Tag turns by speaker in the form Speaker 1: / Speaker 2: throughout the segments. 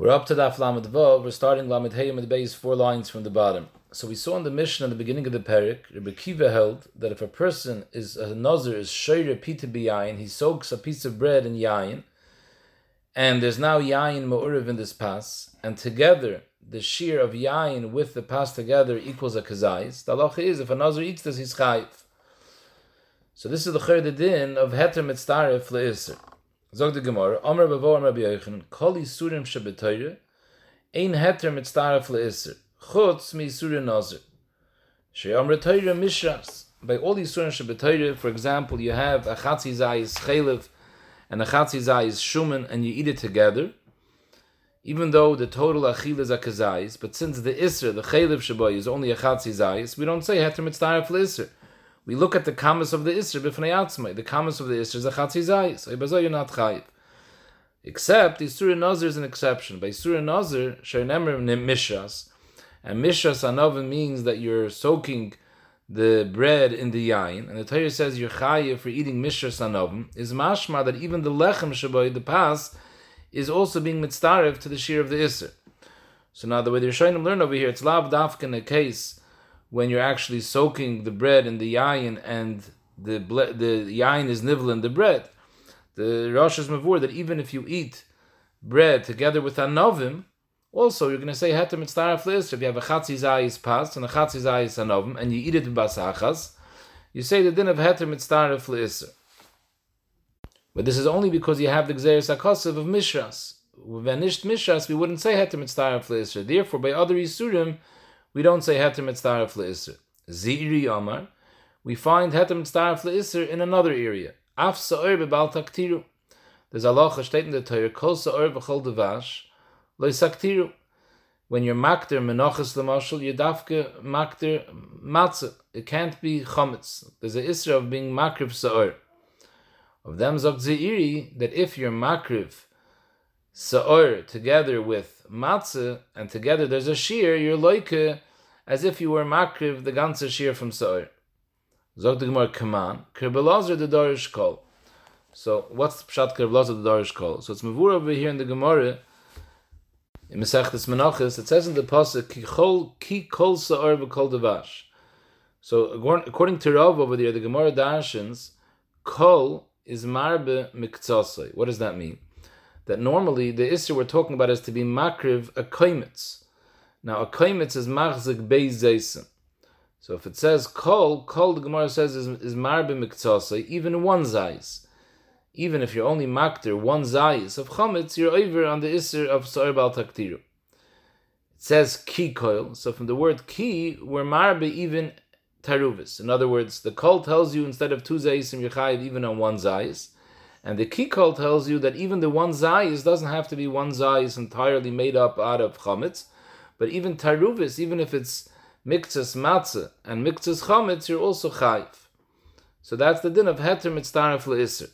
Speaker 1: We're up to Daf Lamed Vav. We're starting Lamed Hey the base four lines from the bottom. So we saw in the Mishnah at the beginning of the parak, Rabbi Akiva held that if a person is a nazir is shayre pita biyayin, he soaks a piece of bread in yayin, and there's now yayin ma'uriv in this pass, and together the shear of yayin with the pass together equals a kazais. The halacha is if a nazir eats this, he's chayiv. So this is the chayr din of heter mitzaref le'isr. Zog the Gemara, Omer Bavo Omer Rabbi Yochanan, Kol Yisurim Shebetoyre, Ein Heter Mitzaref LeIsr, Chutz Toyre Mishras. By all Yisurim Shebetoyre, for example, you have a Chatzi Zayis Chelev and a Chatzi Zayis Shuman, and you eat it together, even though the total Achil is a Kazayis, but since the Isr, the Chelev Sheboy, is only a Chatzi Zayis, we don't say Heter Mitzaref LeIsr. We look at the kamas of the Isra b'fnei atzmai. The kamas of the Isra is a chatzi zayis. So you're not chayiv. Except Isura Nazir is an exception. By Isura Nazir, she'nemer Mishas, and Mishas anovim means that you're soaking the bread in the yain, and the Torah says you're chayiv for eating Mishas anovim, is mashma that even the lechem shaboy, the pas, is also being mitzdarev to the shear of the Isra. So now the way the Rishonim learn over here, it's lav dafka in a case when you're actually soaking the bread in the yayin and the ble- the yayin is nivl in the bread. The Rosh is mavur that even if you eat bread together with anovim, also you're going to say heter mitzdaraf If you have a chatzi zayis pas and a chatzi zayis anovim and you eat it in basachas, you say the din of heter mitzdaraf leisr. But this is only because you have the gzeres akosiv of mishras. Venisht mishras, we wouldn't say heter mitzdaraf leisr. Therefore, by other isurim, we don't say heter mitzdaref leisr. Ziri Amar, we find heter mitzdaref leisr in another area. Af sa'or bebal taktiru. There's a lacha state in the Torah, kol sa'or b'chol devash, lo saktiru. When you're makter menachas lemashal, you're dafke makter matzah. It can't be chametz. There's a isra of being makriv sa'or. Of them zog zeiri, that if you're makriv sa'or together with matzah, and together there's a shear, you're like as if you were makriv the ganze shear from sa'or. Zog the Gemara kaman, kerbelazar the dorish kol. So what's the pshat kerbelazar the dorish kol? So it's mavur over here in the Gemara, in Mesechtes Menachos, it says in the pasuk ki kol ki kol sa'or v'kol devash. So according to Rav over there, the Gemara darshans, kol is marbe miktsasai. What does that mean? That normally the Isser we're talking about is to be makriv a kaimitz. Now a kaimitz is machzik beis zaysim. So if it says kol, kol the Gemara says is, is marbe miktsasa, even one zayis. Even if you're only makter one zayis of chametz, you're over on the Isser of bal taktiru. It says ki koil, so from the word ki, we're marbe even taruvis. In other words, the kol tells you instead of two zayisim, you're even on one zayis. And the Kikol tells you that even the one zayis doesn't have to be one zayis entirely made up out of chametz, but even taruvis, even if it's miktzas matzah and miktzas chametz, you're also chayiv. So that's the din of heter mitzdaref leisr.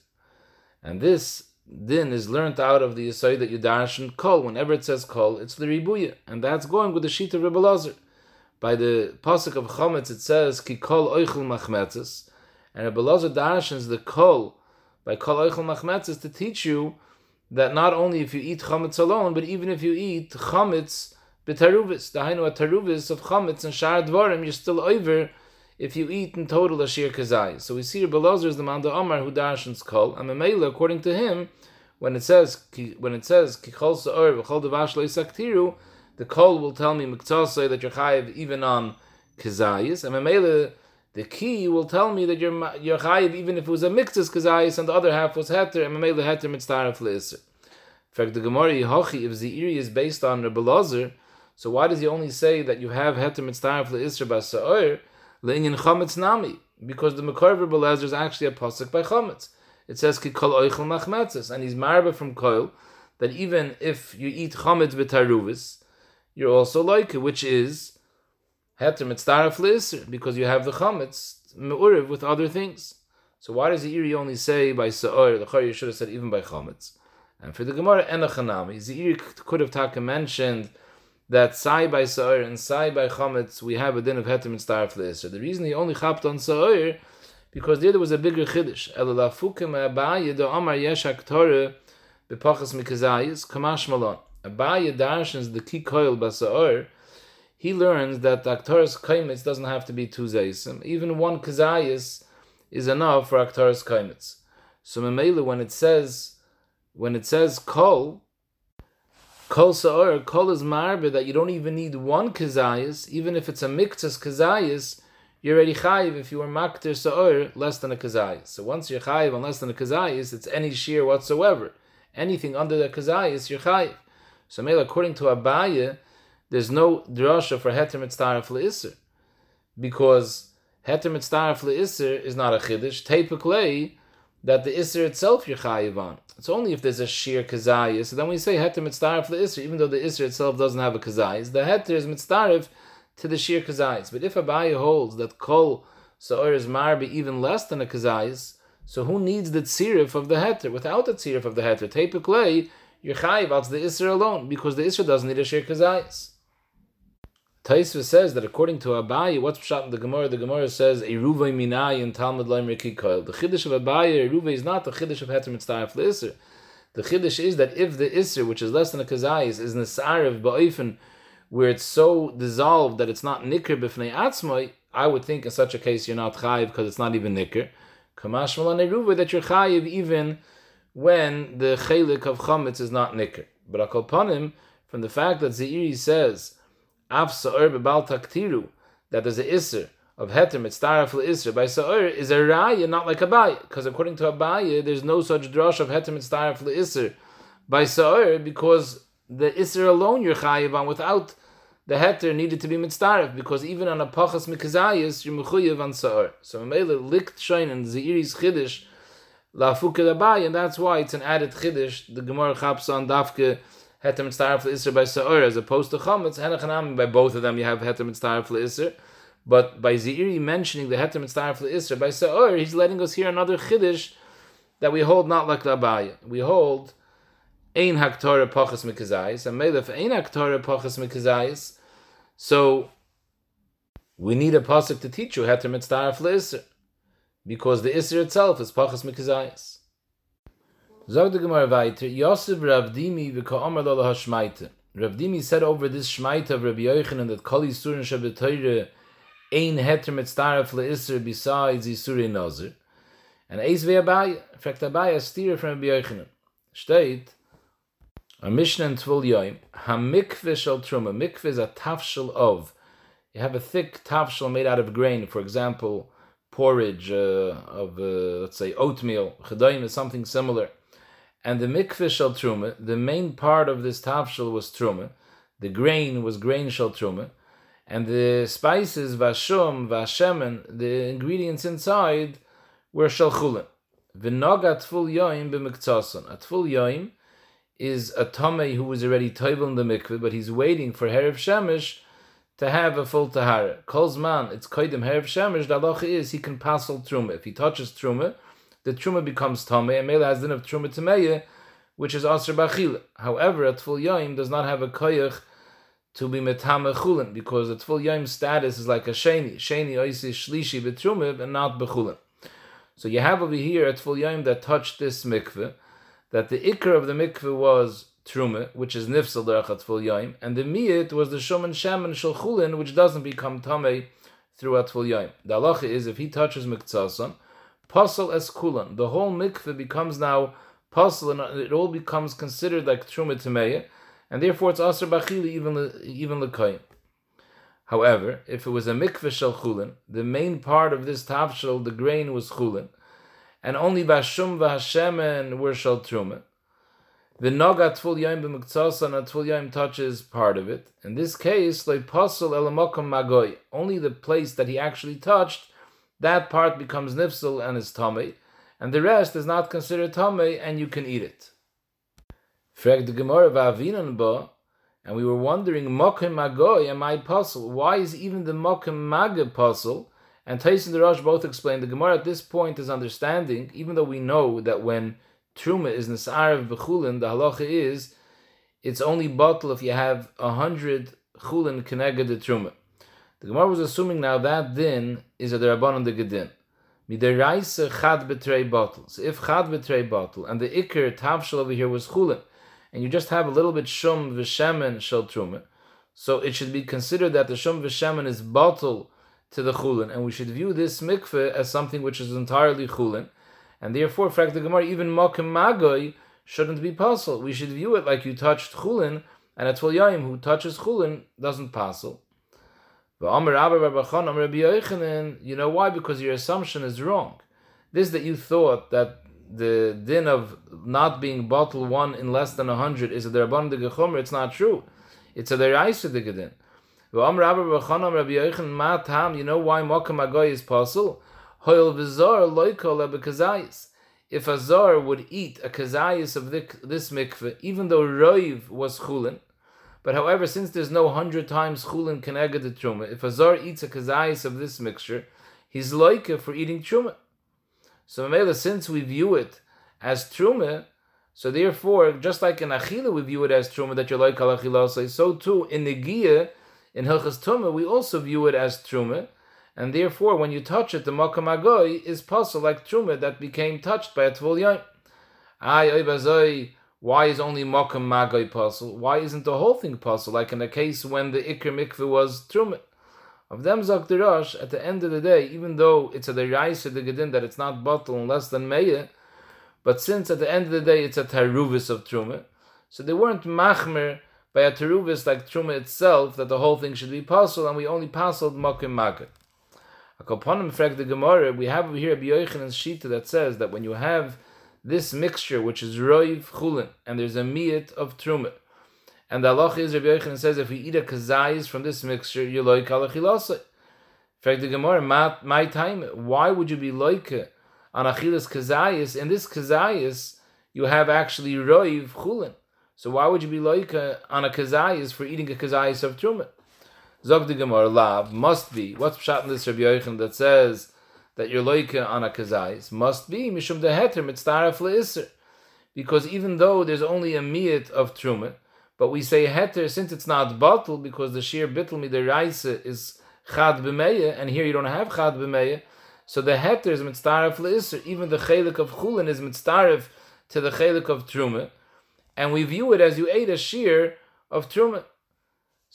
Speaker 1: And this din is learnt out of the Yisai that you darshan kol. Whenever it says kol, it's the ribuya. And that's going with the sheet of Rebbe. By the pasuk of chametz, it says ki kol oichel machmetzes. And Rebbe Lazar darshans the kol by Kol Eichel Machmetz is to teach you that not only if you eat chametz alone, but even if you eat chametz b'taruvis, the hainu taruvis of chametz and shar dvarim, you're still over if you eat in total a shir kazai. So we see Rebbe Lozer is the man Omar who darshans kol, and Mamela, according to him, when it says when it says kichol sa'or v'chol devash saktiru, the kol will tell me miktzasei that you're chayiv even on kazayis, and Mamela the key will tell me that you're chayiv even if it was a mixtus kazayis and the other half was heter and mamela heter mitzdaref leiser. In fact, the Gemara Yehochi if Zeiri is based on Rebbe Lazar, so why does he only say that you have heter mitzdaref leiser by sa'or le'inyan chametz nami? Because the Mekar of Rebbe Lazar is actually a pasuk by chametz. It says ki kol oichel machmetzes, and he's marba from koil that even if you eat chametz b'taruvis, you're also like it, which is heter mitzdaref leisr because you have the chametz me'uriv with other things. So why does Zeiri only say by sa'or? The Chari should have said even by chametz. And for the Gemara enachanami, Zeiri could have taka mentioned that sai by sa'or and sai by chametz we have a din of heter mitzdaref leisr. The reason he only chapped on sa'or because there, was a bigger chiddush. Elalafukim abaye do amar yeshak torah bepachas mikazayis kamash malon. Abaye the kikoil basaor, he learns that the Aktaris Kaimitz doesn't have to be two Zaysim. Even one Kazayas is enough for Aktaris Kaimitz. So Memela, when it says, when it says Kol, Kol Sa'or, Kol is marbe that you don't even need one Kazayas, even if it's a Miktas Kazayas, you're already chayiv if you were makter sa'or less than a kazayis. So once you're chayiv on less than a kazayis, it's any shear whatsoever. Anything under the kazayis, you're chayiv. So mele, according to Abaye, there's no drasha for heter mitzdaref le'isr. Because heter mitzdaref le'isr is not a chiddush. Teipuklei, that the isr itself you're chayiv on. It's only if there's a sheer kazayis. So then we say heter mitzdaref le'isr, even though the isr itself doesn't have a kazayis. The heter is mitzdaref to the sheer kazayis. But if Abaye holds that kol sa'or is marbi even less than a kazayis, so who needs the tzirif of the heter? Without the tzirif of the heter, teipuklei, you're chayiv out the isra alone because the isra doesn't need a sheer kazayis. Taisva says that according to Abaye, what's pshat in the Gemara? The Gemara says Eruvay minay in Talmud Laim Koil. The chiddush of Abaye Eruvay is not the chiddush of heter mitzdaref leisr. The chiddush is that if the isra, which is less than a kazayis, is nesarev ba'ofen, where it's so dissolved that it's not nikr b'fnei atzmai, I would think in such a case you're not chayiv because it's not even nikr. Kamash Eruvay that you're chayiv even when the chelik of chametz is not nikr. But akalpanim, from the fact that Zeiri says Av Sa'or Bebal Taktiru, that there's a Isser of Heter Mitzdaraf Isser by Sa'or is a Raya, not like Abaye. Because according to Abaye, there's no such drush of Heter Mitzdaraf Isser by Sa'or because the Isser alone you're Chayiv on without the Heter needed to be Mitzdaraf because even on a Pachas Mikazayas you're Mechuyev on Sa'or. So Mamela likt Shoin and Zeiri's Chiddush Lafuk Abaye and that's why it's an added Chiddush. The Gemara Chaps on Dafke heter mitzdaref le'isr by sa'or, as opposed to chametz, henachanami, by both of them you have heter mitzdaref le'isr, but by Zeiri mentioning the heter mitzdaref le'isr by sa'or, he's letting us hear another chiddush that we hold not like the Abaye. We hold ein haktorah pachas mikazayis, and melef ein haktorah pachas mikazayis, so we need a pasuk to teach you heter mitzdaref le'isr, because the isr itself is pachas mikazayis. Zog the Gemara weiter, Yosef Ravdimi v'ka'omer lo hashmaite. Ravdimi said over this shmaite of Rabbi Yochanan that Kol Yisurin Shabbat ein heter mitzdaref le'isr besides Yisurin Nazir. And Eis ve'abai, fragt Abai a steer from Rabbi Yochanan. Steht, a Mishnah in Tvul Yoim, ha-mikveh shal truma. Mikveh is a tafshel of. You have a thick tafshel made out of grain, for example, porridge uh, of, uh, let's say, oatmeal. Chedayim is something similar and the mikveh shel truma, the main part of this tafshel was truma, the grain was grain shel truma, and the spices vashum vashemen, the ingredients inside were shel chulin. V'noga tful yoim. A tful yoim is a tomei who was already toivel in the mikveh, but he's waiting for Herev Shemesh to have a full tahara. Calls man, it's koidim Herev Shemesh, the halacha is he can passel truma. If he touches truma, the truma becomes tame, and mele has din of truma tameya, which is aser bachil. However, a tful yaim does not have a koyach to be metame chulin, because a tful yaim status is like a sheni. Sheni oisi shlishi betruma, and not bechulin. So you have over here a tful yaim that touched this mikveh, that the ikr of the mikveh was truma, which is nifsal derech atful yaim, and the miyit was the shoman shaman shel chulin, which doesn't become tame through a atful yaim. The halacha is if he touches mikzason, Pasal es kulan. The whole mikveh becomes now pasal, and it all becomes considered like truma tameya, and therefore it's aser bachili even even lekayim. However, if it was a mikveh shel chulin, the main part of this tavshel, the grain was chulin, and only bashum v'hashemen were shel truma. The noga tful yaim b'muktzasa and tful yaim touches part of it. In this case, like pasal elamokum magoy, only the place that he actually touched that part becomes nifsal and is tummy, and the rest is not considered tummy, and you can eat it. Frag Gemara and we were wondering, mokim magoy am I puzzle? Why is even the mokim maga puzzle? And Tyson the Rosh both explained the Gemara at this point is understanding, even though we know that when truma is nisarav b'chulin, the halacha is it's only bottle if you have a hundred chulin keneged the truma. The Gemara was assuming now that din is a derabbanon de gedin. Midiraisa chad betrei bottle. So if chad betrei bottle and the ikir tavshel over here was chulin, and you just have a little bit shum v'shemen shel truma, so it should be considered that the shum v'shemen is bottle to the chulin, and we should view this mikveh as something which is entirely chulin, and therefore, fact the Gemara, even mokim magoy shouldn't be puzzle. We should view it like you touched chulin, and a Yaim who touches chulin doesn't puzzle. You know why? Because your assumption is wrong. This that you thought that the din of not being bottle one in less than a hundred is a derabban de gechomer. It's not true. It's a deraisa de gedin. You know why mokam agoy is possible? If a zar would eat a kazayis of this mikveh, even though roiv was chulin, but however, since there's no hundred times chulin keneged the truma, if a zar eats a kazayis of this mixture, he's loike for eating truma. So Mela, since we view it as truma, so therefore, just like in achila we view it as truma that you're like al so too in the in hilchas truma we also view it as truma, and therefore when you touch it, the makam is possible like truma that became touched by a tvul yoim. Ay oy why is only Mokum Magai puzzle? Why isn't the whole thing puzzle? Like in the case when the Ikr Mikveh was Trumit. Of them Dirash, at the end of the day, even though it's a Deraisa the Gedin that it's not bottle in less than Meye, but since at the end of the day it's a Taruvis of Trumit, so they weren't Machmer by a Taruvis like Trumit itself that the whole thing should be puzzle, and we only puzzled Mokum Magai. Akoponim Frag the Gemara, we have here a B'yoichan's Shita that says that when you have this mixture, which is roiv chulin, and there's a miyat of truma. And the Allah is Rabbi Yochanan says if we eat a kazayis from this mixture, you like alachilasa. In fact, the Gemara, my, time, why would you be like on achilas kazayis? In this kazayis, you have actually roiv chulin. So why would you be like on a kazayis for eating a kazayis of truma? Zog the Gemara, lav must be. What's pshat in this Rabbi Yochanan that says? That your loika on a kazais must be mishum deheter mitzdaref leisr, because even though there's only a miyat of truma, but we say heter since it's not bottle because the sheer bittel midiraisa is chad b'meya, and here you don't have chad b'meya, so the heter is mitzdaref leisr. Even the chelik of chulin is mitzdaref to the chelik of truma, and we view it as you ate a shear of truma.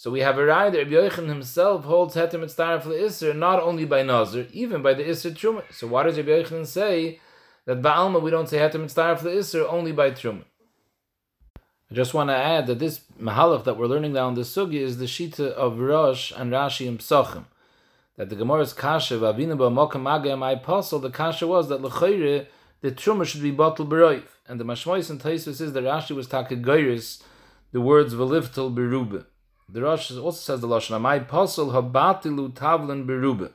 Speaker 1: So we have a raya that Rabbi Yochanan himself holds heter mitzdaref le'isr not only by nazir, even by the isr truma. So why does Rabbi Yochanan say that ba'alma we don't say heter mitzdaref le'isr only by truma? I just want to add that this mahalach that we're learning now down the sugi is the shita of Rosh and Rashi and Psachim. That the Gemara's kasha v'avina ba'mokam my apostle, the kasha was that l'chayre the truma should be bottled b'roiv. And the mashmois and Taisus is that Rashi was takagayris the words v'liftal berubah. The Rosh also says the Lashon Amai Posel Habatilu Tavlin Berube.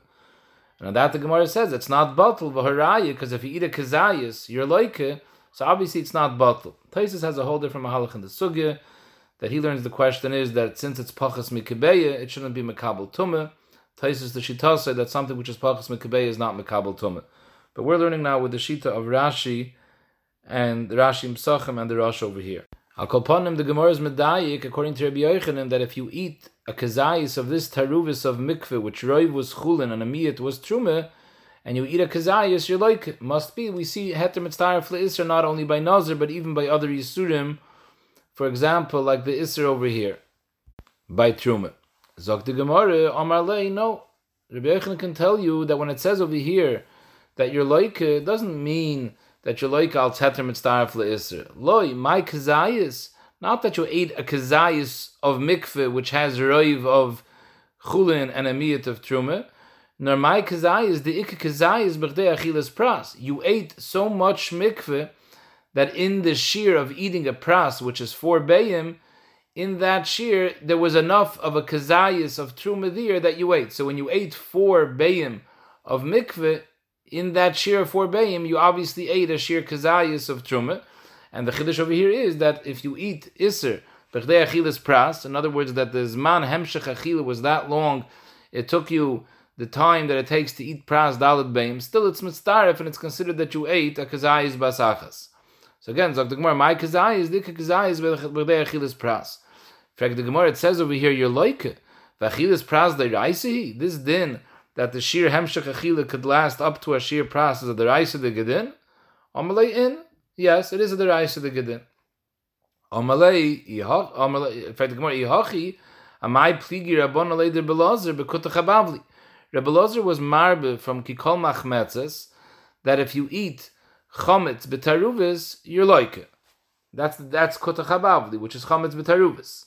Speaker 1: And on that the Gemara says it's not bottle v'haraya because if you eat a kazayas, you're like it. So obviously it's not bottle. Taisus has a whole different mahalach in the sugya that he learns. The question is that since it's pachas mikabeya, it shouldn't be makabel tumah. Taisus the shita said that something which is pachas mikabeya is not makabel tumah. But we're learning now with the shita of Rashi and the Rashi Msachim and the Rosh over here. Al kolponim the Gemara is medayik according to Rabbi Yochanan that if you eat a kazayis of this taruvis of mikveh, which roiv was chulin and a miyat was truma, and you eat a kazayis, you're like must be. We see heter mitzvah isra not only by nazir but even by other yisurim. For example, like the isra over here by truma. Zok the Gemara Amar lei no. Rabbi Yochanan can tell you that when it says over here that you're like it doesn't mean that you like al teter mitzdaref leisr. Loi, my kazayis, not that you ate a kazayis of mikveh which has roiv of chulin and a miyat of truma, nor my kazayis, the ikka kazayis b'chdei achilas pras. You ate so much mikveh that in the shear of eating a pras, which is four bayim, in that shear there was enough of a kazayis of truma there that you ate. So when you ate four bayim of mikveh, in that shir for bayim, you obviously ate a shir kazayis of truma, and the chiddush over here is that if you eat iser bechdei achilas pras, in other words, that the zman hemshech achila was that long, it took you the time that it takes to eat pras dalad bayim. Still, it's mitzdaref, and it's considered that you ate a kazayis basachas. So again, Zok the Gemara, my kazayis, dika kazayis bechdei achilas pras. In fact, the Gemara it says over here, you're like it. Vachilas pras This din that the sheer hemshech achila could last up to a sheer process of the of the gedin? Amalei in, yes, it is the of the gedin. Amalei, in fact, the Gemara, Ihachi, Amai pligi Rabbon Alei der Belazar bekutach habavli. Rabbi Lozer was marbe from Kikol Machmetzes that if you eat chametz betaruvis, you're like it. That's that's kutach habavli, which is chametz betaruvis.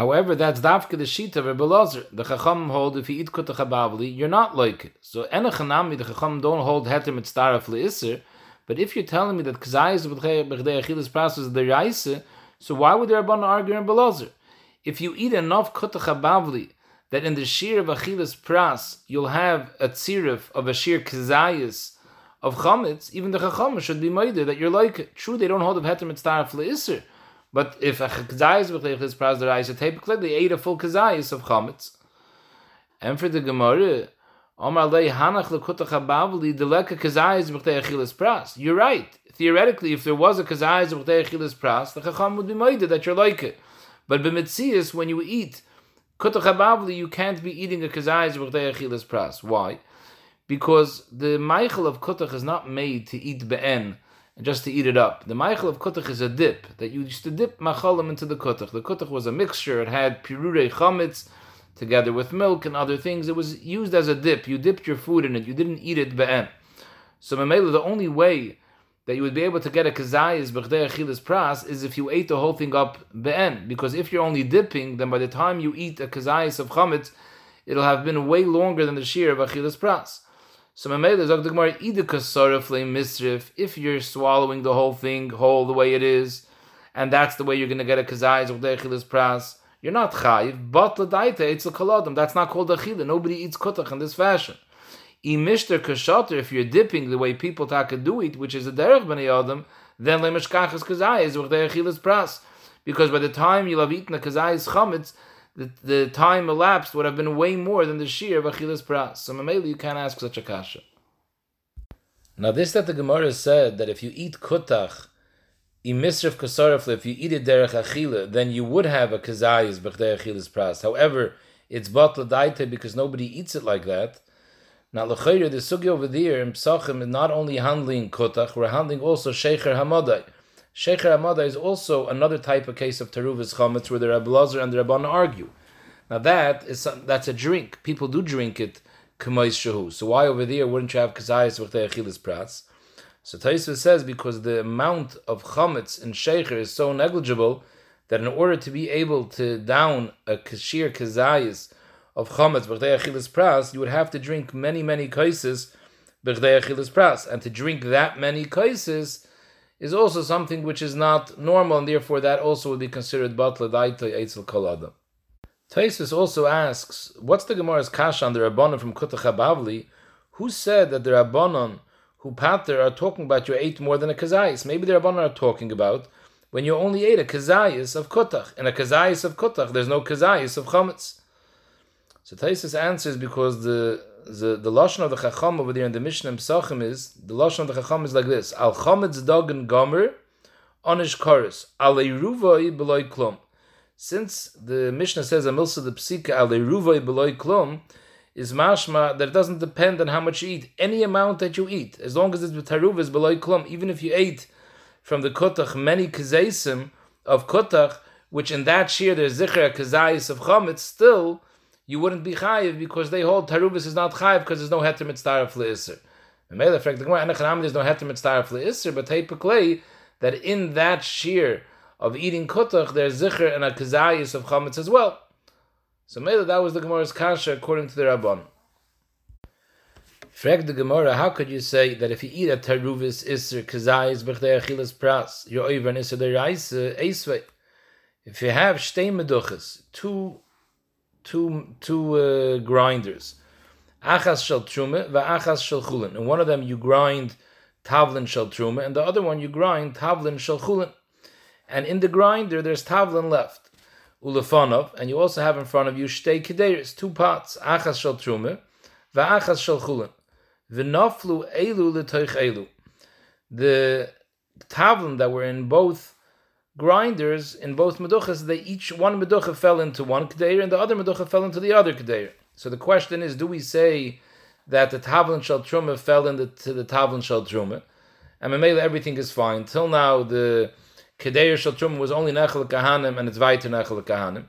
Speaker 1: However, that's dafka the sheet of Rabbi Lozer. The chacham hold if you eat kutach habavli, you're not like it. So enachanami the chacham don't hold heter mitzdaraf leisser. But if you're telling me that kazayis b'chdei achilas pras is the raise, so why would the Rabban argue in Belazar? If you eat enough kutach habavli that in the shir of achilas pras you'll have a tzirif of a shir kazayis of chametz, even the chacham should be made that you're like it. True, they don't hold of heter mitzdaraf leisser. But if a kazayis b'chdei pras the raise, typically they ate a full kazayis of chametz. And for the Gemara, Omar lei hanach lekutach habavli deleka b'chtei achilas pras. You're right. Theoretically, if there was a kazayis b'chtei achilas pras, the chacham would be made that you're like it. But b'mitzias, when you eat kutach habavli, you can't be eating a kazayis b'chtei achilas pras. Why? Because the meichel of kutach is not made to eat be'en and just to eat it up. The meichel of kutach is a dip that you used to dip machalim into the kutach. The kutach was a mixture. It had pirurei chametz together with milk and other things. It was used as a dip. You dipped your food in it. You didn't eat it be'en. So Mamela, the only way that you would be able to get a kazayis b'chdei achilas pras is if you ate the whole thing up be'en. Because if you're only dipping, then by the time you eat a kazayis of chametz, it'll have been way longer than the shear of achilas pras. So Mamela, Zog the Gemara, misrif, if you're swallowing the whole thing whole the way it is, and that's the way you're going to get a kazayis achilas pras, you're not chayiv, but the l'daita it's a kaladim. That's not called achila. Nobody eats kutach in this fashion. Imishter kashater, if you're dipping the way people taka do it, which is a derech b'nei adam, then lemeshkachas kazayis achilas pras. Because by the time you'll have eaten a kazayis chametz, the, the time elapsed would have been way more than the shear of achilas pras. So mameli, you can't ask such a kasha. Now this that the Gemara said that if you eat kutach Imisrif kasarif, if you eat it derech achila, then you would have a kazayis b'chdei achilas pras. However, it's batla daite because nobody eats it like that. Now, l'chayr, the sugi over there in Psachim is not only handling kotach, we're handling also shecher hamadai. Shecher hamadai is also another type of case of teruvis chametz where the Rabbi and the Rabban argue. Now that is that's a drink. People do drink it k'mois shahu. So why over there wouldn't you have kazayis b'chdei achilas pras? So Taisva says because the amount of chametz in shecher is so negligible that in order to be able to down a kashir kazayis of chametz b'chdei achilas pras, you would have to drink many many kaises b'chdei achilas pras, and to drink that many kaises is also something which is not normal, and therefore that also would be considered batla daita eitzel kolada. Taisus also asks, what's the Gemara's kasha on the Rabbanon from Kutach Bavli? Who said that the Rabbanon who pater are talking about you ate more than a kazayis. Maybe the Rabbanon are talking about when you only ate a kazayis of kutach. And a kazayis of kutach, there's no kazayis of chametz. So Taisus answers because the the, the lashon of the chacham over there in the Mishnah Pesachim is the lashon of the chacham is like this: Al chametz dagen gomer onish koris aleiruvoi beloy klum. Since the Mishnah says a milsa the psika aleiruvoi beloy klum, is mashma that it doesn't depend on how much you eat. Any amount that you eat, as long as it's b'taruv is below klum, even if you ate from the kutach many kazaisim of kutach, which in that shear there's zikr kazais of chametz, still you wouldn't be chayiv because they hold taruvis is not chayiv because there's no heter mitzvah le'isr. There's no heter mitzvah le'isr, but typically that in that shear of eating kutach there's zikr and a kazayis of chametz as well. So maybe that was the Gemara's kasha according to the Rabban. Frag the Gemara, how could you say that if you eat a teruvis iser kazayis b'chdei achilas pras, you're over an iser? If you have shtei meduchas, two, two, two uh, grinders, achas shel trume va'achas shel chulin, and one of them you grind tavlin shel trume, and the other one you grind tavlin shel chulin, and in the grinder there's tavlin left ulefanov, and you also have in front of you shtei kederis, two pots, achas shel trume, va'achas shel chulin, v'naflu elu l'toich elu. The tavlin that were in both grinders, in both meduchas, they each, one meducha fell into one keder, and the other meducha fell into the other keder. So the question is, do we say that the tavlin shel trume fell into the tavlin shel trume? And Mamela, everything is fine. Till now, the Kedeir Shal Truma was only Nechel Kahanim and it's Weiter Nechel Kahanim.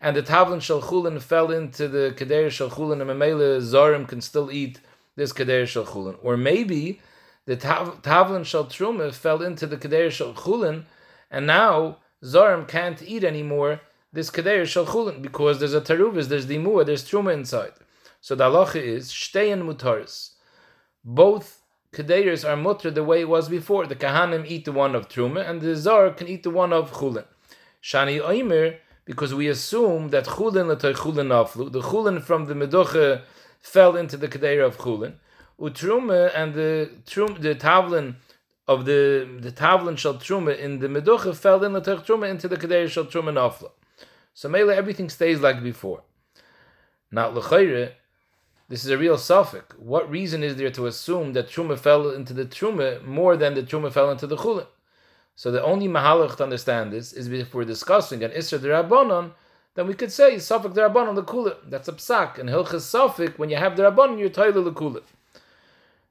Speaker 1: And the Tavlin Shal Chulin fell into the Kedeir Shal Chulin and Mamela Zorim can still eat this Kedeir Shal Chulin. Or maybe the tav- Tavlin Shal Truma fell into the Kedeir Shal Chulin and now Zorim can't eat anymore this Kedeir Shal Chulin because there's a Taruvis, there's Dimua, there's Truma inside. So the halacha is Shtein Mutaris. Both Kedeirs are mutter the way it was before. The Kahanim eat the one of Truma, and the Zar can eat the one of Chulin. Shani Oimer, because we assume that Chulin l'toy Chulin naflu, the Chulin from the Meducha fell into the Kedeir of Chulin, Utruma and the Trum, the Tavlin of the the Tavlin shall Truma in the Meducha fell in the Truma into the Kedeir shall Truma naflu. So Mele, everything stays like before. Not L'chayre, this is a real suffix. What reason is there to assume that Truma fell into the Truma more than the Truma fell into the Chulin? So the only mahalach to understand this is if we're discussing an Isra Rabbanon, then we could say suffix the Kula. That's a psak. And Hilchas suffix, when you have the Rabbanon, you're Toilet the Kula.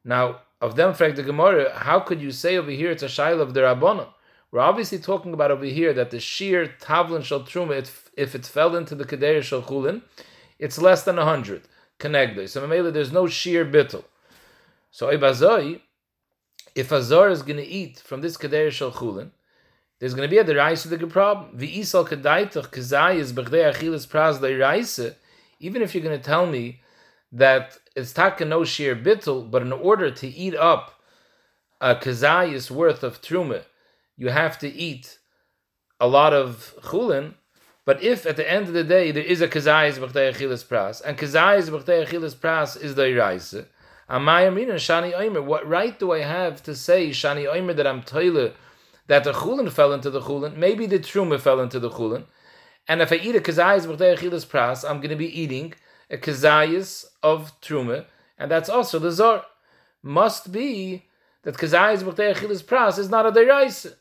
Speaker 1: Now, of them, fact, the Gemara, how could you say over here it's a Shaila of the Rabbanon? We're obviously talking about over here that the sheer Tavlin Shal Truma, if, if it fell into the Kedeir Shal Chulin, it's less than a hundred connected. So Mamela, there's no sheer bittel. So Ibazoi, if Azar is going to eat from this Kadeir Shal Chulin, there's going to be a derais of the problem. V'isal kadaitach kazai achilas praz. Even if you're going to tell me that it's taka no bittel, but in order to eat up a kazayis worth of truma, you have to eat a lot of chulin. But if at the end of the day there is a kazayis b'chdei achilas pras, and kazayis b'chdei achilas pras is the iraisa, amayamina shani oimer. What right do I have to say shani oimer that I'm toilet that the chulin fell into the chulin? Maybe the truma fell into the chulin, and if I eat a kazayis b'chdei achilas pras, I'm going to be eating a kazayis of truma, and that's also the zor. Must be that kazayis b'chdei achilas pras is not a deraisa.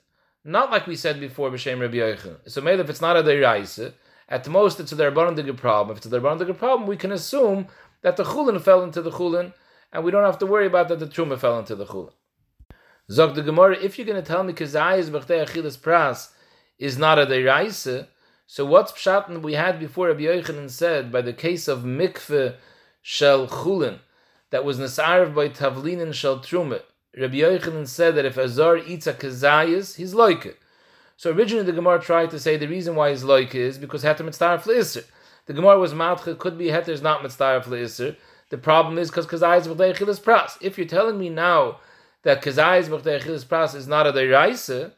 Speaker 1: Not like we said before, b'shem Rabbi Yochanan. So maybe if it's not a deraisa, at most it's a derbaran problem. If it's a derbaran problem, we can assume that the chulin fell into the chulin, and we don't have to worry about that the truma fell into the chulin. Zog the Gemara, if you're going to tell me kazayis b'chdei achilas pras is not a deraisa, so what's pshat we had before Rabbi Yochanan said by the case of mikveh shel chulin that was nasarav by tavlinin shel truma. Rabbi Yochanan said that if Azar eats a kazayis, he's like it. So originally the Gemara tried to say the reason why he's like it is because heter mitzdaref leisser. The Gemara was matcha, could be heter is not mitzdaref leisser. The problem is because kazayis b'chtei pras. If you're telling me now that kazayis b'chtei pras is not a deraisa,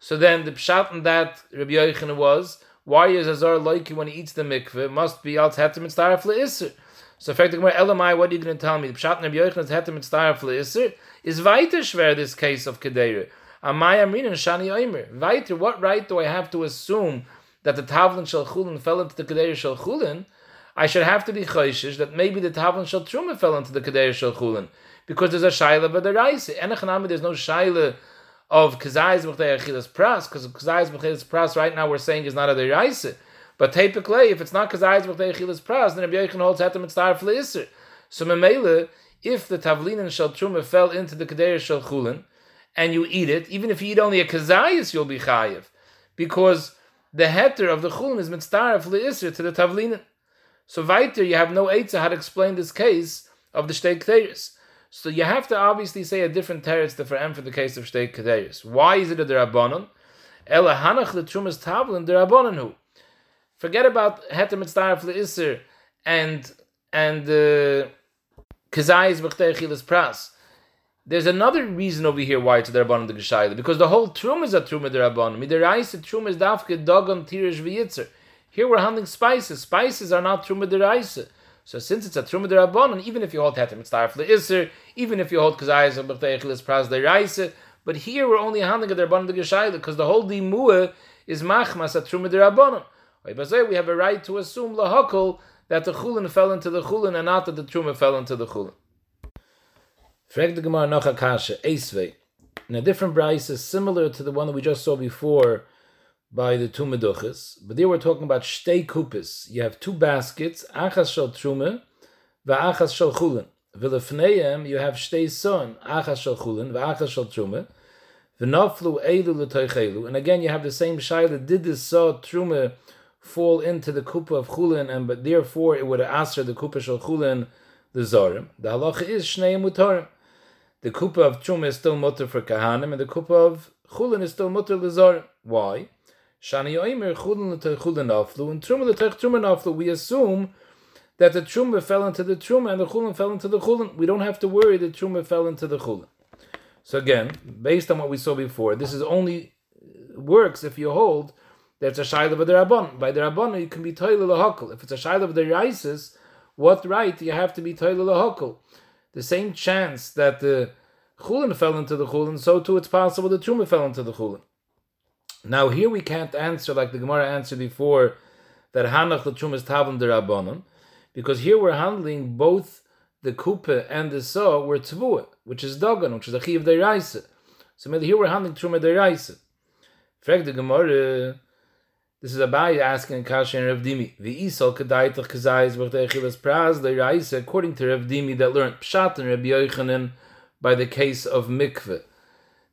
Speaker 1: so then the pshat in that Rabbi Yochanan was why is Azar like when he eats the mikveh? It Must be al heter mitzdaref leisser. So, in fact, the Gemara, Elamai, what are you going to tell me? Pshat Rabbi Yochanan is heter mitzdaref leisser is weiter schwer this case of Kedeira. Amaya Amrin and Shani Oimer. Weiter, what right do I have to assume that the Tavlin Shal Chulin fell into the Kedeira Shal Chulin? I should have to be choishish that maybe the Tavlin Shal Truma fell into the Kedeira Shal Chulin. Because there's a Shaila but the Raisa. Enechanami, there's no Shaila of Kazayis B'chtei Achilas Pras, because Kazayis B'chtei Pras right now we're saying is not a Deraisa. But typically, if it's not Kazayis B'chtei Achilas Pras, then Rabbi Yochanan holds Hetem Mitzvah Fleisser. So Memele, if the tavlin and truma fell into the shel chulin, and you eat it, even if you eat only a kazayis, you'll be chayiv, because the heter of the chulin is mitzdaref leisr to the tavlin. So weiter, you have no eitzah how to explain this case of the shtei. So you have to obviously say a different teretz for and for the case of shtei kadeiris. Why is it a derabanan? Ela hanach the trumas tavlin derabanan who. Forget about heter mitzdaref leisr and and the. Uh, Kazayis b'chtei pras. There's another reason over here why it's the Rabbanim the Geshayla, because the whole Trum is a Trum of the Rabbanim. Midiraisa Trum is dafke dogon tirish v'yitzer. Here we're handling spices. Spices are not Trum of the Raisa. So since it's a Trum of the Rabbanim, even if you hold Hetem, it's Tarf Le'isr, even if you hold Kazayis b'chtei pras the Raisa, but here we're only handling the Rabbanim the Geshayla, because the whole Dimua is machmas a Trum of the Rabbanim. We have a right to assume lahakol that the chulin fell into the chulin and not that the truma fell into the chulin. Frag the Gemara noch akasha, Esvei. A different brayse similar to the one that we just saw before by the two meduchas, but there we're talking about shtei kupis. You have two baskets, achas shel truma, va'achas shel chulin. V'lefneihem you have shtei son, achas shel chulin, va'achas shel truma, V'naflu elu l'toichelu. And again, you have the same shaila. Did the saw truma fall into the kupa of chulin, and but therefore it would answer the kupa shel chulin the zorim? The halacha is shnei mutarim. The kupa of truma is still mutter for kahanim, and the kupa of chulin is still mutter l'zorim. Why? Shani yoimer chulin l'toichulin naflu, and truma l'toich truma naflu. We assume that the truma fell into the truma and the chulin fell into the chulin. We don't have to worry that truma fell into the chulin. So again, based on what we saw before, this is only uh, works if you hold that it's a shayla of the rabban. By the rabban, you can be toilet lahakol. If it's a shayla of the raisis, what right do you have to be toilet lahakol? The same chance that the chulin fell into the chulin, so too it's possible the truma fell into the chulin. Now here we can't answer like the Gemara answered before that hanach the truma is tavim the rabbanon, because here we're handling both the kupa and the saw were tvua, which is dagan, which is a chiv deraisa. So maybe here we're handling truma deraisa. Frag the Gemara. This is Abai asking Kasha and Rav Dimi. The Isol kedaitach kazayis v'chteichilas praz deraisa, according to Rav Dimi that learned pshat and Rabbi Yochanan by the case of mikveh.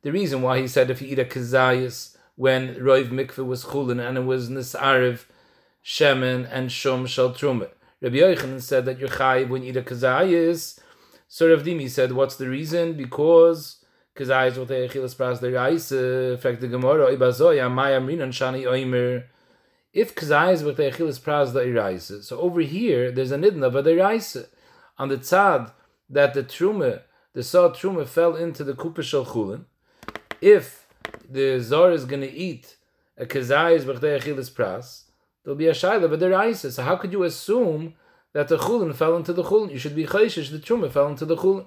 Speaker 1: The reason why he said if you eat a kazayis when roiv mikveh was chulin and it was nisarev shemen and shom shal truma. Rabbi Yochanan said that you're chayiv when you eat a kazayis. So Rav Dimi said, what's the reason? Because kazayis with a chilas pras the reis, fact the Gemara ibazoya maya minan shani oimer. If kazayis with a chilas pras reis, so over here there's a nidna of the reis on the tzad that the truma, the saw truma fell into the kupa shel chulin. If the zor is going to eat a kazayis with a chilas pras, there'll be a the reis. So how could you assume that the chulin fell into the chulin? You should be chayshish the truma fell into the chulin.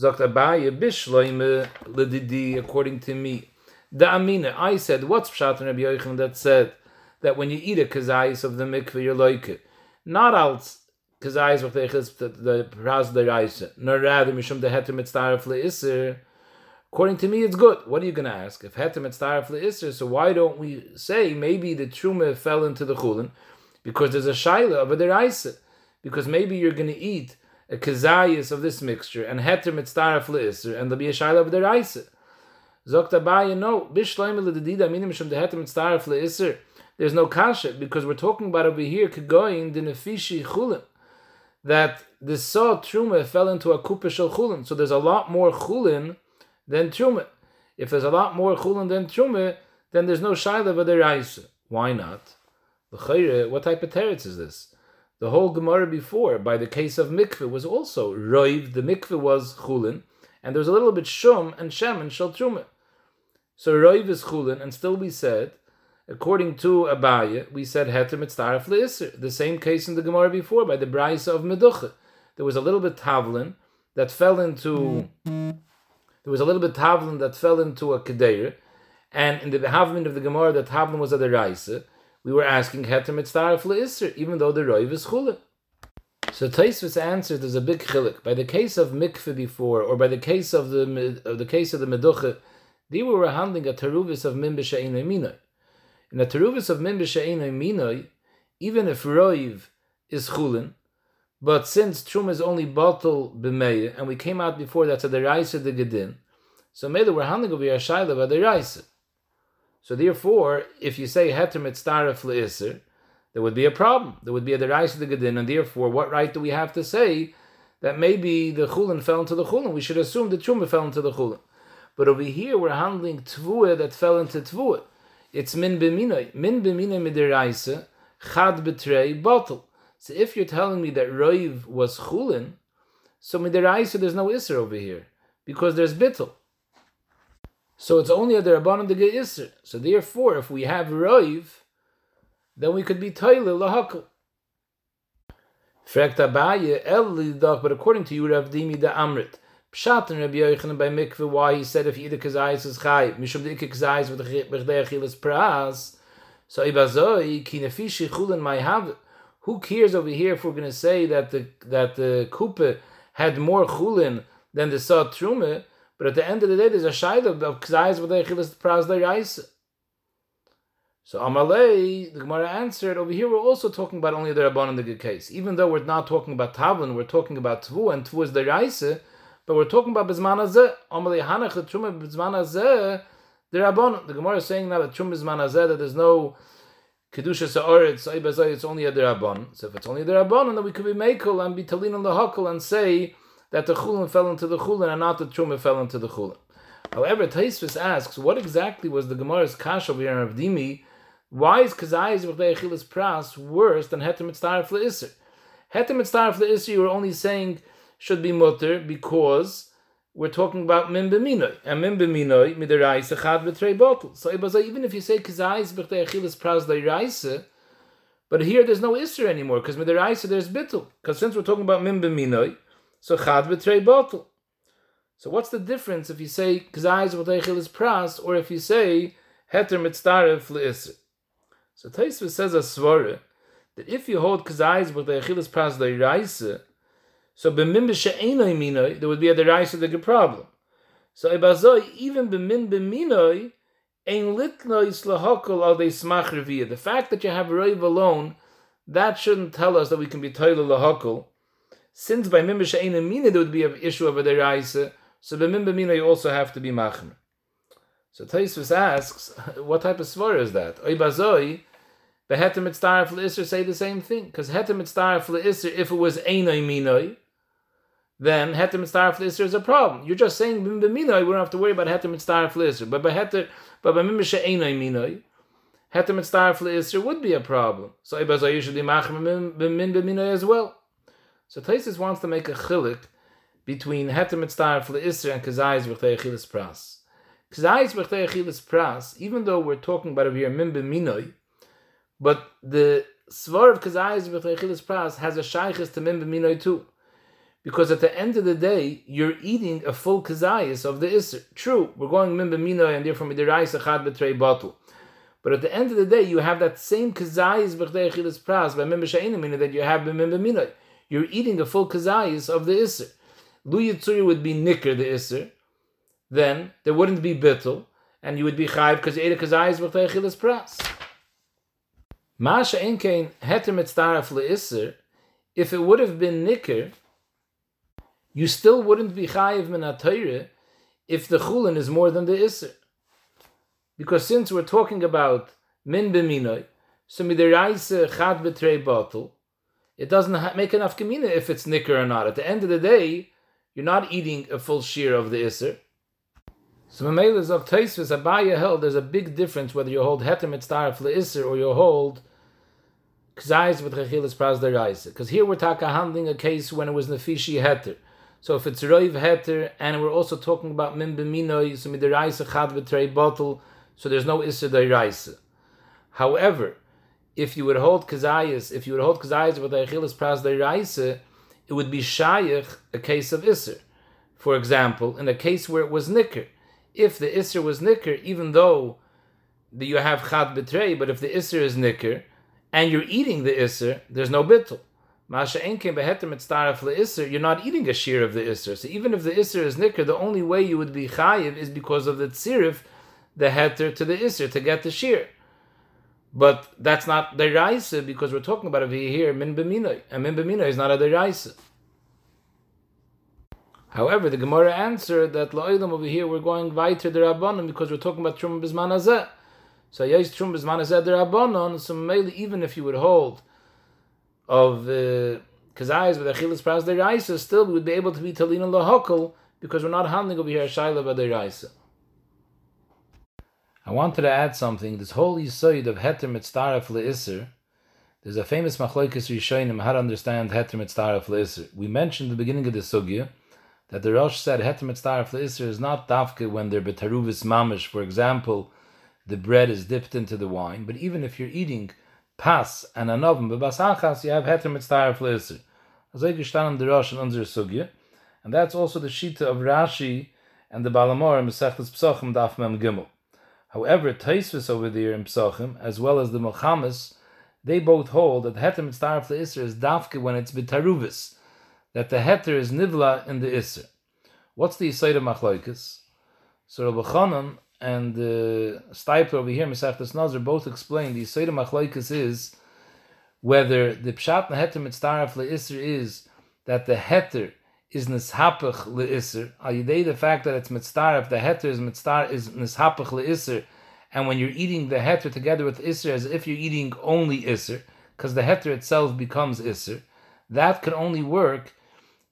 Speaker 1: Zogt Abaye bishloime ledidi according to me. The Amina, I said, what's Pshat Rabbi Yochanan that said that when you eat a kazayis of the mikveh, you're like it. Not als kazayis of the the praz the raisa, nor rather mishum the heter mitzdaref le'isr. According to me, it's good. What are you going to ask? If heter mitzdaref le'isr, so why don't we say maybe the truma fell into the chulin because there's a shaila of a deraisa? Because maybe you're going to eat a kazayis of this mixture and heter mitzdaref le'isr, and there'll be a shaila of the deraisa. Zokt Abaye, no. Bishloim ledidida minim mishum the heter mitzdaref le'isr. There's no kasha because we're talking about over here kegoyin the nefishi chulin that the saw truma fell into a kupa shel chulin. So there's a lot more chulin than truma. If there's a lot more chulin than truma, then there's no shaila v'deraisa. Why not? What type of teretz is this? The whole Gemara before, by the case of mikveh, was also roiv. The mikveh was chulin, and there was a little bit shum and shem and shel truma. So roiv is chulin, and still we said according to Abaye, we said heter mitzdaref leisr. The same case in the Gemara before by the Braisa of Meducha. There was a little bit tavlin that fell into. There was a little bit tavlin that fell into a kedeir, and in the behavment of the Gemara, the tavlin was at the Raisa. We were asking heter mitzdaref leisr, even though the roiv is chulin. So Taisvis answered there's a big chilik. By the case of mikveh before, or by the case of the of the case of the Meducha, they were handling a teruvis of min b'she'in minoi. In a teruvis of min b'she'enoi minoi, even if roiv is chulin, but since trum is only bottle b'meir, and we came out before that's a deraisa de gedin, so maybe we're handling over a shayla of a deraisa. So therefore, if you say heter mitzdaref le'isr, there would be a problem. There would be a deraisa de gedin, and therefore, what right do we have to say that maybe the chulin fell into the chulin? We should assume the truma fell into the chulin. But over here, we're handling tvua that fell into tvua it's min b'minoi. Min b'minoi midiraisa, chad betrei bottle. So if you're telling me that roiv was chulin, so midiraisa there's no isser over here because there's bittel. So it's only a derabanan to get isser. So therefore, if we have roiv, then we could be toile lahakal. Fragt Abaye el lidach, but according to you, Rav Dimi the Amrit. Pshat and Rabbi Yochanan by mikveh why he said if a kazayis is chay mishum the ikik kazayis with the b'chdei so ibazoi ki nefishi chulin may have who cares over here if we're going to say that the that the kupe had more chulin than the saw trume but at the end of the day there's a shayla of the achilas pras the so Amalei, the Gemara answered, over here we're also talking about only the Rabban the good case. Even though we're not talking about Tavlin, we're talking about Tvu, and Tvu is the Raisa, but we're talking about Bizman Hazeh. Amalei Hanach, the Truma Hazeh, the Rabbanon. The Gemara is saying now that Truma Bizman Hazeh, that there's no Kedusha Sa'oritz, it's only a Derabban. So if it's only a Derabban, then we could be Mekel and be Talin on the Hakal and say that the Chulin fell into the Chulin and not the Truma fell into the Chulin. However, Taisvis asks, what exactly was the Gemara's Kash over here in Avdimi? Why is Kazayis B'chdei Achilas Pras worse than Heter Mitzdarif Le'isr? Heter Mitzdarif Le'isr, you were only saying should be mutter because we're talking about min b'minoi. And min b'minoi, midaraisa chad b'trei bottle. So even if you say kazayis b'chtei achilas praz leiraisa, but here there's no isser anymore, because midaraisa there's bittul. Because since we're talking about min b'minoi, so chad b'trei bottle. So what's the difference if you say kazayis b'chtei achilas praz, or if you say heter mitzdaref le'isser? So Taisva says a svara, that if you hold kazayis b'chtei achilas praz leiraisa, so b'min minoi, there would be a deraisa the problem. So ibazoi, even b'min ein litnois lahokol al de smach revia. The fact that you have roiv alone, that shouldn't tell us that we can be toilet lahokol. Since by min b'she'enoi there would be an issue of a deraisa, so b'min b'minoi you also have to be machmer. So Taisvis asks, what type of svara is that? Oibazoi, the heter mitzdarif le'isr say the same thing. Because heter mitzdarif le'isr, if it was einoi minoi, then heter mitzdarif l'isr is a problem. You're just saying bim b'minoi, we don't have to worry about heter mitzdarif l'isr. But by heter, but by mim she'enoi minoi, heter mitzdarif l'isr would be a problem. So ibazay you should be machim b'min b'minoi as well. So Taisis wants to make a chilik between heter mitzdarif l'isr and kazayis b'chtei achilas pras. Kazayis b'chtei achilas pras, even though we're talking about over here min b'minoi, but the svar of kazayis b'chtei achilas pras has a shaykhis to min b'minoi too because at the end of the day, you're eating a full kazayas of the isser. True, we're going mimba mina and therefore midiraisa chad betrei bottle. But at the end of the day, you have that same kazayas b'chdei chilas pras by mimba she'ina that you have b'mimba mina. You're eating a full kazayas of the isser. Lu would be nicker the isser. Then there wouldn't be bittel, and you would be chayv because you ate a kazayas b'chdei pras. Masha enkein heter mitzdaraf le'isser, if it would have been nicker, you still wouldn't be chayiv min if the chulin is more than the iser. Because since we're talking about min b'minoi, so midiraisa chad b'trei bottle, it doesn't make enough kamina if it's nicker or not. At the end of the day, you're not eating a full shear of the iser. So Mamela of Taisvis Abaya held there's a big difference whether you hold heter mitzdarif le'iser or you hold kzayis with rechilas pras deraisa. Because here we're taka handling a case when it was nefishi heter. So if it's roiv heter, and we're also talking about min b'minoi, so midiraisa chad v'trei bottle, so there's no issa deraisa. However, if you would hold kazayas, if you would hold kazayas with achilas pras deraisa, it would be shayich a case of isser. For example, in a case where it was nicker, if the isser was nicker, even though you have chad betray, but if the isser is nicker and you're eating the isser, there's no bittul. Masha enke beheter mitzdaref le'isser, you're not eating a shear of the isser. So even if the isser is nicker, the only way you would be chayiv is because of the tzirif, the heter to the isser, to get the shear. But that's not deraisa because we're talking about over here, min b'minoi. And min b'minoi is not a deraisa. However, the Gemara answered that la'olam over here we're going weiter rabbanon because we're talking about trum b'zman hazeh. So yes, trum b'zman hazeh rabbanon. So even if you would hold of uh, kazayas with achilas pras deraisa, still we would be able to be talina lahokal because we're not handling over here shaila b'deraisa. I wanted to add something. This whole yisoid of heter mitzdaref leisser. There's a famous machlokes rishonim how to understand heter mitzdaref leisser. We mentioned the beginning of the sugya that the Rosh said heter mitzdaref leisser is not dafke when they're betaruvis mamish. For example, the bread is dipped into the wine, but even if you're eating Pas and Anovim bebasachas, you have heter mitzdaref leisser. Also gestanden der Rosh in unserer Sugya, and that's also the shita of Rashi and the Balamor in Mesechtes Psochim Daf Mem Gimel. However, Taisvis over there in Psochim, as well as the Mochamis, they both hold that heter mitzdaref leisser is dafke when it's bitaruvis, that the heter is nivla in the isser. What's the Yisayda Machloikis? So Rabbi Chanan and uh, Steipler over here, Mesachtas Nazir, both explain the Yisayda Machlaikas is whether the Pshat Heter Mitzdaraf Le'isr is that the Heter is nishapach le'isr. Al the fact that it's mitzvah, if the heter is mitzvah, is nishapach le'isr, and when you're eating the heter together with isr, as if you're eating only isr, because the heter itself becomes isr, that can only work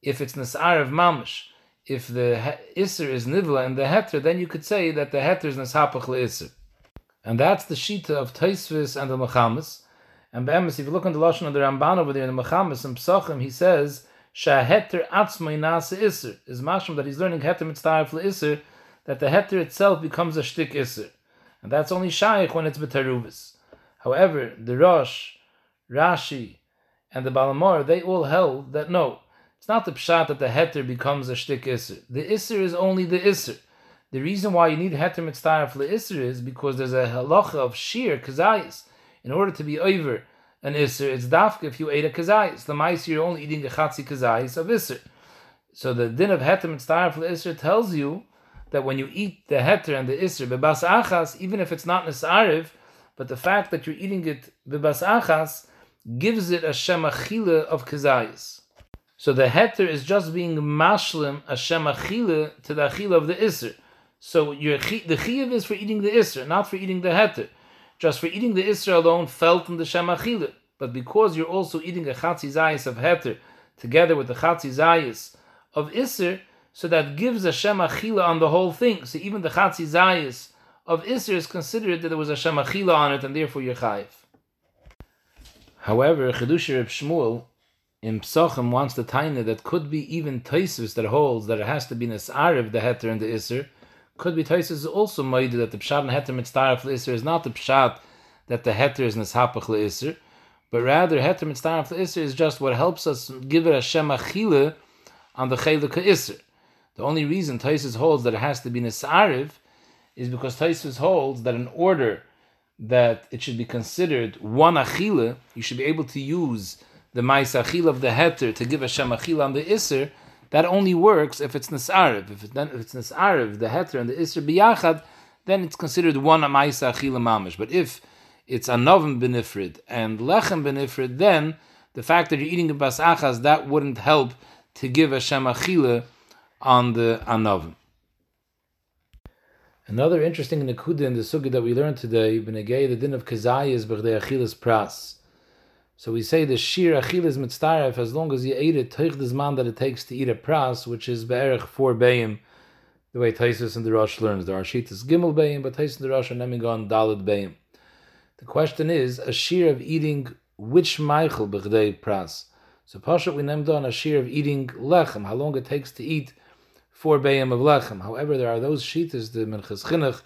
Speaker 1: if it's nisar of mamish. If the isr is nivla and the heter, then you could say that the heter is nishapach le'isr. And that's the shita of Taisvis and the Mechamis. And Be'emes, if you look on the Lashon of the Ramban over there in the Mechamis and Psachim, he says, Shaheter atzmai nase iser. Is masham that he's learning heter mitzvah iser, that the heter itself becomes a shtik iser. And that's only shaykh when it's betaruvis. However, the Rosh, Rashi, and the Balamor, they all held that no, it's not the pshat that the heter becomes a shtik iser. The iser is only the iser. The reason why you need heter mitzvah iser is because there's a halacha of sheer kazayis. In order to be over an iser, it's dafka if you ate a kazayis. The mice you're only eating a chatzi kazayis of iser. So the din of heter mitzvah iser tells you that when you eat the heter and the iser bebas achas, even if it's not nisariv, but the fact that you're eating it bebas achas gives it a shemachila of kazayis. So the heter is just being mashlim a shemachila to the achila of the iser. So your the chiyav is for eating the iser, not for eating the heter. Just for eating the iser alone felt in the shemachila. But because you're also eating a chatzi zayis of heter together with the chatzi zayis of iser, so that gives a shemachila on the whole thing. So even the chatzi zayis of iser is considered that there was a shemachila on it, and therefore you're chayiv. However, Chedush Reb Shmuel in Psachim wants the taina that could be even Taisus that holds that it has to be Nisariv, the heter and the iser, could be Taisus also made that the Pshat and heter mitzvah iser is not the Pshat that the heter is Nishapach iser, but rather heter mitzvah iser is just what helps us give it a Shemachile on the Chelika iser. The only reason Taisus holds that it has to be Nisariv is because Taisus holds that in order that it should be considered one achila, you should be able to use the mais achila of the heter to give a shem achila on the iser. That only works if it's nisariv. If, it, if it's nisariv, the heter and the iser biyachad, then it's considered one mais achila mamish. But if it's anovim benifrid and lechem benifrid, then the fact that you're eating a bas achas that wouldn't help to give a shem achila on the anovim. Another interesting nekuda in the sugi that we learned today, b'negei the din of kazai is b'chdei achilas pras. So we say the shir achilas mitzdaref as long as you ate it, teich the man that it takes to eat a pras, which is be'erich four bayim, the way Taisus and the Rosh learns. There are shitas gimel bayim, but Taisus and the Rosh are naming on dalad bayim. The question is a shir of eating which meichel b'chdei pras. So Pashat we named on a shir of eating lechem, how long it takes to eat four bayim of lechem. However, there are those shitas, the Minchas Chinuch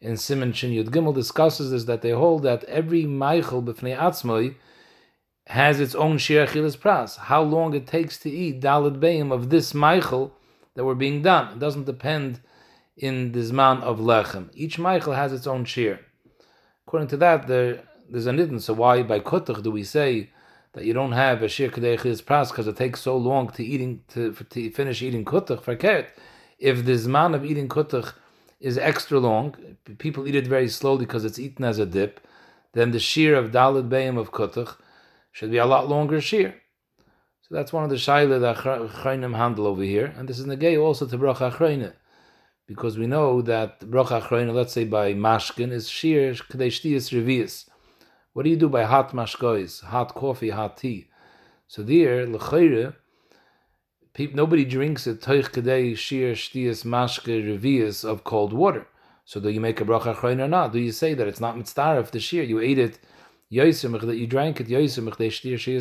Speaker 1: in Simon Shin Yud Gimel discusses this, that they hold that every Meichel b'fnei atzmoi has its own shir achilas pras. How long it takes to eat dalad bayim of this Meichel that were being done. It doesn't depend in the zman of lechem. Each Meichel has its own shir. According to that, there, there's a nidden. So why by kutuch do we say that you don't have a shir achilas pras because it takes so long to eating to, to finish eating kutuch verkehrt? If the zman of eating kutuch is extra long, people eat it very slowly because it's eaten as a dip, then the shear of dalad bayim of kutuch should be a lot longer shear. So that's one of the shaila that Chaynim handle over here, and this is negay also to bracha achrayne, because we know that bracha achrayne, let's say by mashkin, is shear kadei shtiyas revius. What do you do by hot mashkois, hot coffee, hot tea? So there, l'chayre, nobody drinks a toich kadei shir shtiyas mashke revius of cold water. So do you make a bracha achrein or not? Do you say that it's not mitzvah if the shir you ate it that you drank it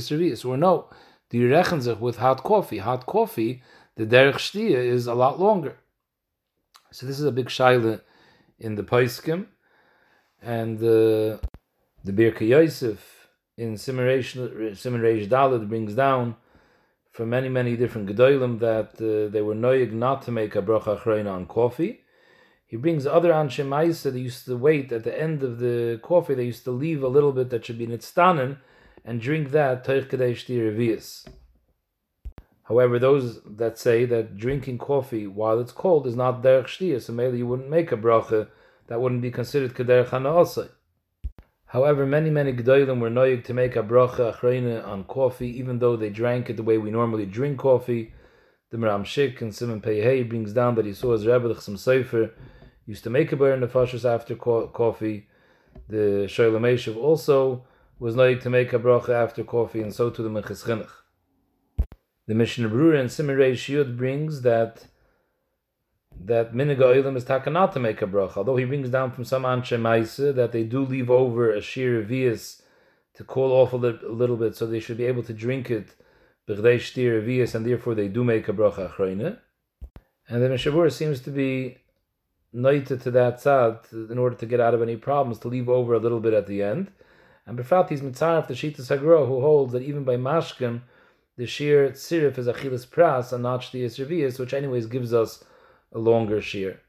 Speaker 1: revius? Or no? Do you reckon with hot coffee? Hot coffee, the derech shtia is a lot longer. So this is a big shaila in the Paiskim, and the the Birka Yosef in Simon Dalit brings down from many, many different Gedolim that uh, they were noyig not to make a bracha on coffee. He brings other Anshe Maisa, they used to wait at the end of the coffee, they used to leave a little bit that should be nitztanen and drink that teich revius. However, those that say that drinking coffee while it's cold is not derech shtia, so maybe you wouldn't make a bracha, that wouldn't be considered kaderech hana However, many, many G'daylim were noyig to make a bracha on coffee, even though they drank it the way we normally drink coffee. The Maram Shik and Simon Pei brings down that he saw his Rebbe, the Chasam Sofer, used to make a in the fashos after co- coffee. The Shoylem Eshev also was like to make a bracha after coffee, and so to the Minchas Chinuch. The Mishnah Berurah and Simon Reish Yud brings that that Minig Oilam is takanat to make a bracha, although he brings down from some Anshe Maise that they do leave over a shir vias to cool off a a little bit, so they should be able to drink it shtir and therefore they do make a bracha achrayne. And the Mishabur seems to be noita to that side in order to get out of any problems, to leave over a little bit at the end. And Befrat, he's mitzaref the Shita Sagro, who holds that even by mashkim, the sheer tzirif is achilas pras and not shtiyas revias, which anyways gives us a longer shear.